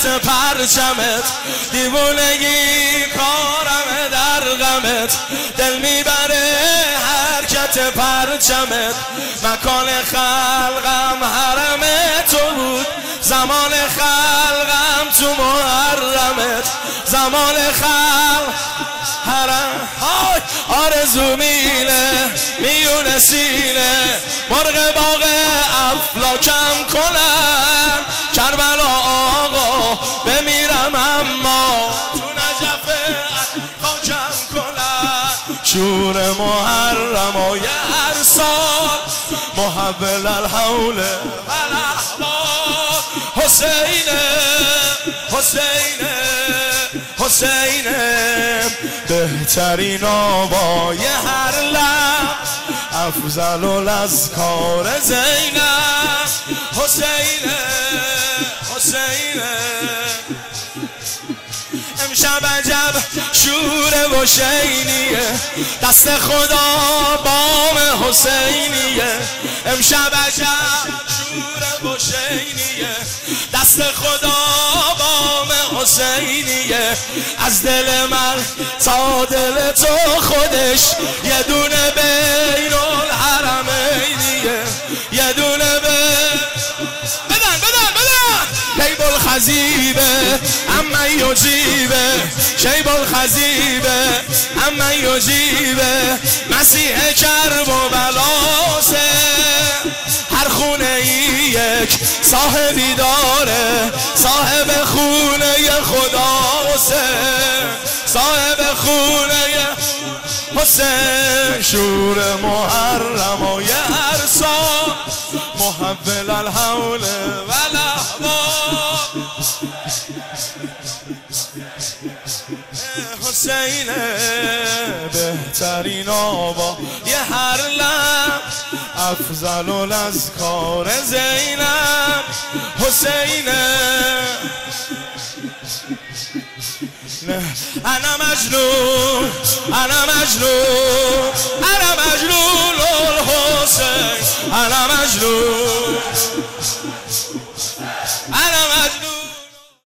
حرکت پرچمت دیوونگی کارم در غمت. دل می‌بره حرکت پرچمت. مکان خلقم حرم تو بود. زمان خلقم تو محرمت. زمان خلق حرم. آرزو مینه میون سینه. مرغ باغ افلاکم کنن شور محرم و هر سال محبل الحول حسینه حسینه حسینه بهترین آوای هر لب افضل الازکار زینب. حسینه حسینه. امشب شور و شینیه. دست خدا بام حسینیه. امشب عجب و شینیه. دست خدا بام حسینیه. از دل من تا دل تو خودش یه دونه بین الخزیبه اما یجیبه شیب الخزیبه اما یجیبه مسیح کرب و بلاسه. هر خونه یک صاحبی داره صاحب خونه خدا حسین صاحب خونه حسین شور محرم و هر حسین بهترین آبا یه هر لب افضل کار زینب. حسین انا مجنون انا مجنون انا مجنون الحسین. انا مجنون.